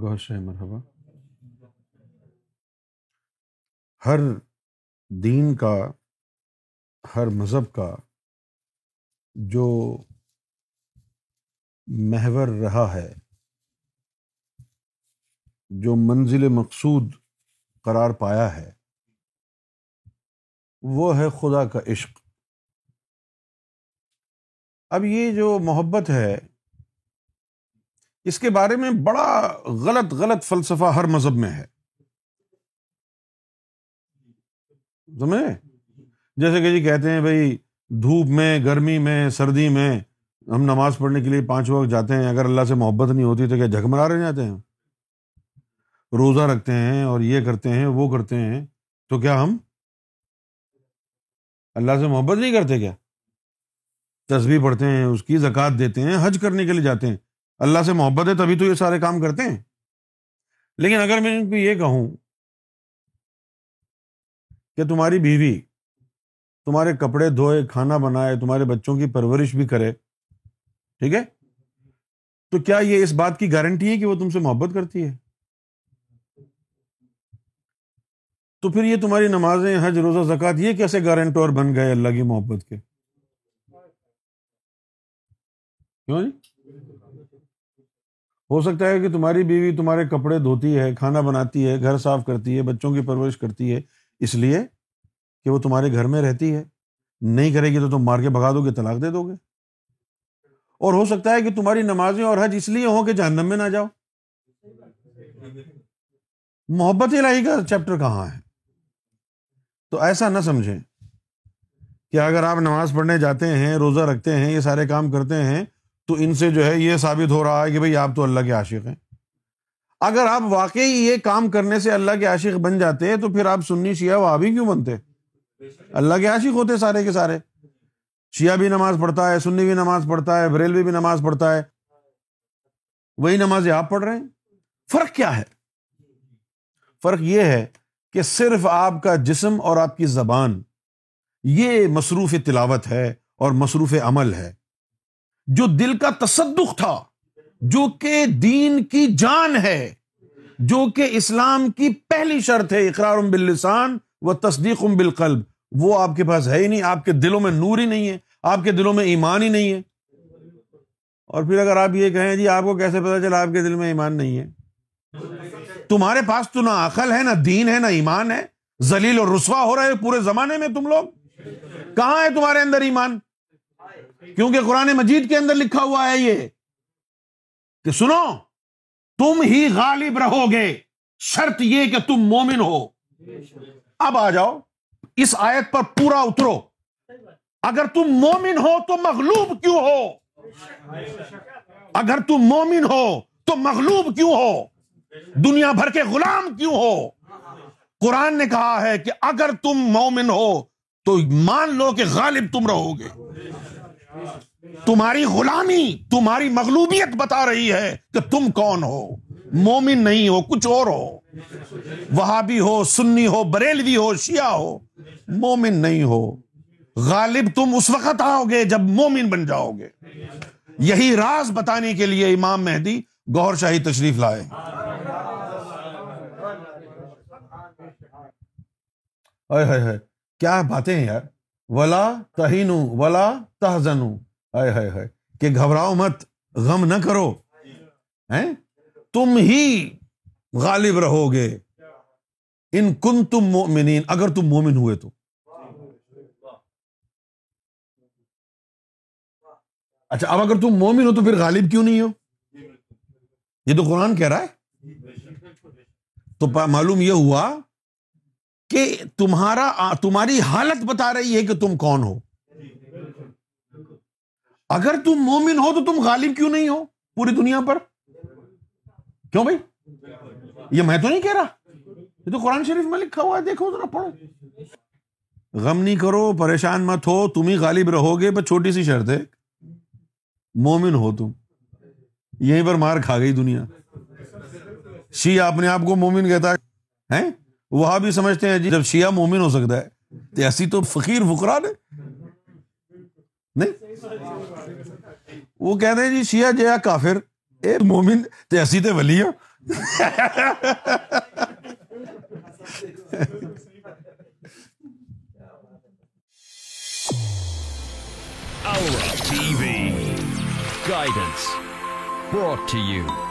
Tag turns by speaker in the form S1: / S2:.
S1: گوہر شاہ مرحبا۔ ہر دین کا، ہر مذہب کا جو محور رہا ہے، جو منزل مقصود قرار پایا ہے، وہ ہے خدا کا عشق۔ اب یہ جو محبت ہے اس کے بارے میں بڑا غلط غلط فلسفہ ہر مذہب میں ہے۔ سمجھے؟ جیسے کہ جی کہتے ہیں بھائی، دھوپ میں، گرمی میں، سردی میں ہم نماز پڑھنے کے لیے پانچ وقت جاتے ہیں، اگر اللہ سے محبت نہیں ہوتی تو کیا جھک مرا رہے جاتے ہیں؟ روزہ رکھتے ہیں اور یہ کرتے ہیں، وہ کرتے ہیں، تو کیا ہم اللہ سے محبت نہیں کرتے کیا؟ تصویر پڑھتے ہیں، اس کی زکوٰۃ دیتے ہیں، حج کرنے کے لیے جاتے ہیں۔ اللہ سے محبت ہے تبھی تو یہ سارے کام کرتے ہیں۔ لیکن اگر میں ان کو یہ کہوں کہ تمہاری بیوی تمہارے کپڑے دھوئے، کھانا بنائے، تمہارے بچوں کی پرورش بھی کرے، ٹھیک ہے؟ تو کیا یہ اس بات کی گارنٹی ہے کہ وہ تم سے محبت کرتی ہے؟ تو پھر یہ تمہاری نمازیں، حج، روزہ زکات یہ کیسے گارنٹور بن گئے اللہ کی محبت کے؟ کیوں جی؟ ہو سکتا ہے کہ تمہاری بیوی تمہارے کپڑے دھوتی ہے، کھانا بناتی ہے، گھر صاف کرتی ہے، بچوں کی پرورش کرتی ہے، اس لیے کہ وہ تمہارے گھر میں رہتی ہے۔ نہیں کرے گی تو تم مار کے بگا دو گے، طلاق دے دو گے۔ اور ہو سکتا ہے کہ تمہاری نمازیں اور حج اس لیے ہو کہ جہنم میں نہ جاؤ۔ محبت الہی کا چیپٹر کہاں ہے؟ تو ایسا نہ سمجھیں کہ اگر آپ نماز پڑھنے جاتے ہیں، روزہ رکھتے ہیں، یہ سارے کام کرتے ہیں تو ان سے جو ہے یہ ثابت ہو رہا ہے کہ بھائی آپ تو اللہ کے عاشق ہیں۔ اگر آپ واقعی یہ کام کرنے سے اللہ کے عاشق بن جاتے تو پھر آپ سنی شیعہ وہ بھی کیوں بنتے؟ اللہ کے عاشق ہوتے سارے کے سارے۔ شیعہ بھی نماز پڑھتا ہے، سنی بھی نماز پڑھتا ہے، بریلوی بھی نماز پڑھتا ہے۔ وہی نماز آپ پڑھ رہے ہیں۔ فرق کیا ہے؟ فرق یہ ہے کہ صرف آپ کا جسم اور آپ کی زبان، یہ مصروف تلاوت ہے اور مصروف عمل ہے۔ جو دل کا تصدق تھا، جو کہ دین کی جان ہے، جو کہ اسلام کی پہلی شرط ہے، اقرار باللسان و تصدیق بالقلب۔ وہ آپ کے پاس ہے ہی نہیں، آپ کے دلوں میں نور ہی نہیں ہے، آپ کے دلوں میں ایمان ہی نہیں ہے۔ اور پھر اگر آپ یہ کہیں جی آپ کو کیسے پتا چلا آپ کے دل میں ایمان نہیں ہے؟ تمہارے پاس تو نہ عقل ہے، نہ دین ہے، نہ ایمان ہے۔ زلیل اور رسوا ہو رہے پورے زمانے میں تم لوگ۔ کہاں ہے تمہارے اندر ایمان؟ کیونکہ قرآن مجید کے اندر لکھا ہوا ہے یہ کہ سنو، تم ہی غالب رہو گے۔ شرط یہ کہ تم مومن ہو۔ اب آ جاؤ، اس آیت پر پورا اترو۔ اگر تم مومن ہو تو مغلوب کیوں ہو؟ اگر تم مومن ہو تو مغلوب کیوں ہو؟ دنیا بھر کے غلام کیوں ہو؟ قرآن نے کہا ہے کہ اگر تم مومن ہو تو مان لو کہ غالب تم رہو گے۔ تمہاری غلامی، تمہاری مغلوبیت بتا رہی ہے کہ تم کون ہو۔ مومن نہیں ہو، کچھ اور ہو۔ وہابی ہو، سنی ہو، بریلوی ہو، شیعہ ہو۔ مومن نہیں ہو۔ غالب تم اس وقت آؤ گے جب مومن بن جاؤ گے۔ یہی راز بتانے کے لیے امام مہدی گور شاہی تشریف لائے۔ کیا باتیں یار؟ ولا تہین ولا تہزن کہ گھبراؤ مت، غم نہ کرو۔ تم ہی غالب رہو گے ان کن تم مومنین اگر تم مومن ہوئے تو۔ اچھا اب اگر تم مومن ہو تو پھر غالب کیوں نہیں ہو؟ یہ تو قرآن کہہ رہا ہے۔ تو معلوم یہ ہوا کہ تمہارا تمہاری حالت بتا رہی ہے کہ تم کون ہو۔ اگر تم مومن ہو تو تم غالب کیوں نہیں ہو پوری دنیا پر؟ کیوں بھائی؟ یہ میں تو نہیں کہہ رہا۔ یہ تو قرآن شریف میں لکھا ہوا ہے، دیکھو ذرا پڑھو۔ غم نہیں کرو، پریشان مت ہو، تم ہی غالب رہو گے، بس چھوٹی سی شرط ہے۔ مومن ہو تم۔ یہیں پر مار کھا گئی دنیا۔ شیعہ اپنے آپ کو مومن کہتا ہے۔ وہاں بھی سمجھتے ہیں جی جب شیعہ مومن ہو سکتا ہے، تو ایسی تو فقیر فکرا نے۔ نہیں؟ وہ کہتے ہیں جی شیعہ جیا کافر۔ اے مومن تحسید ولی
S2: ہو۔ Guidance brought to you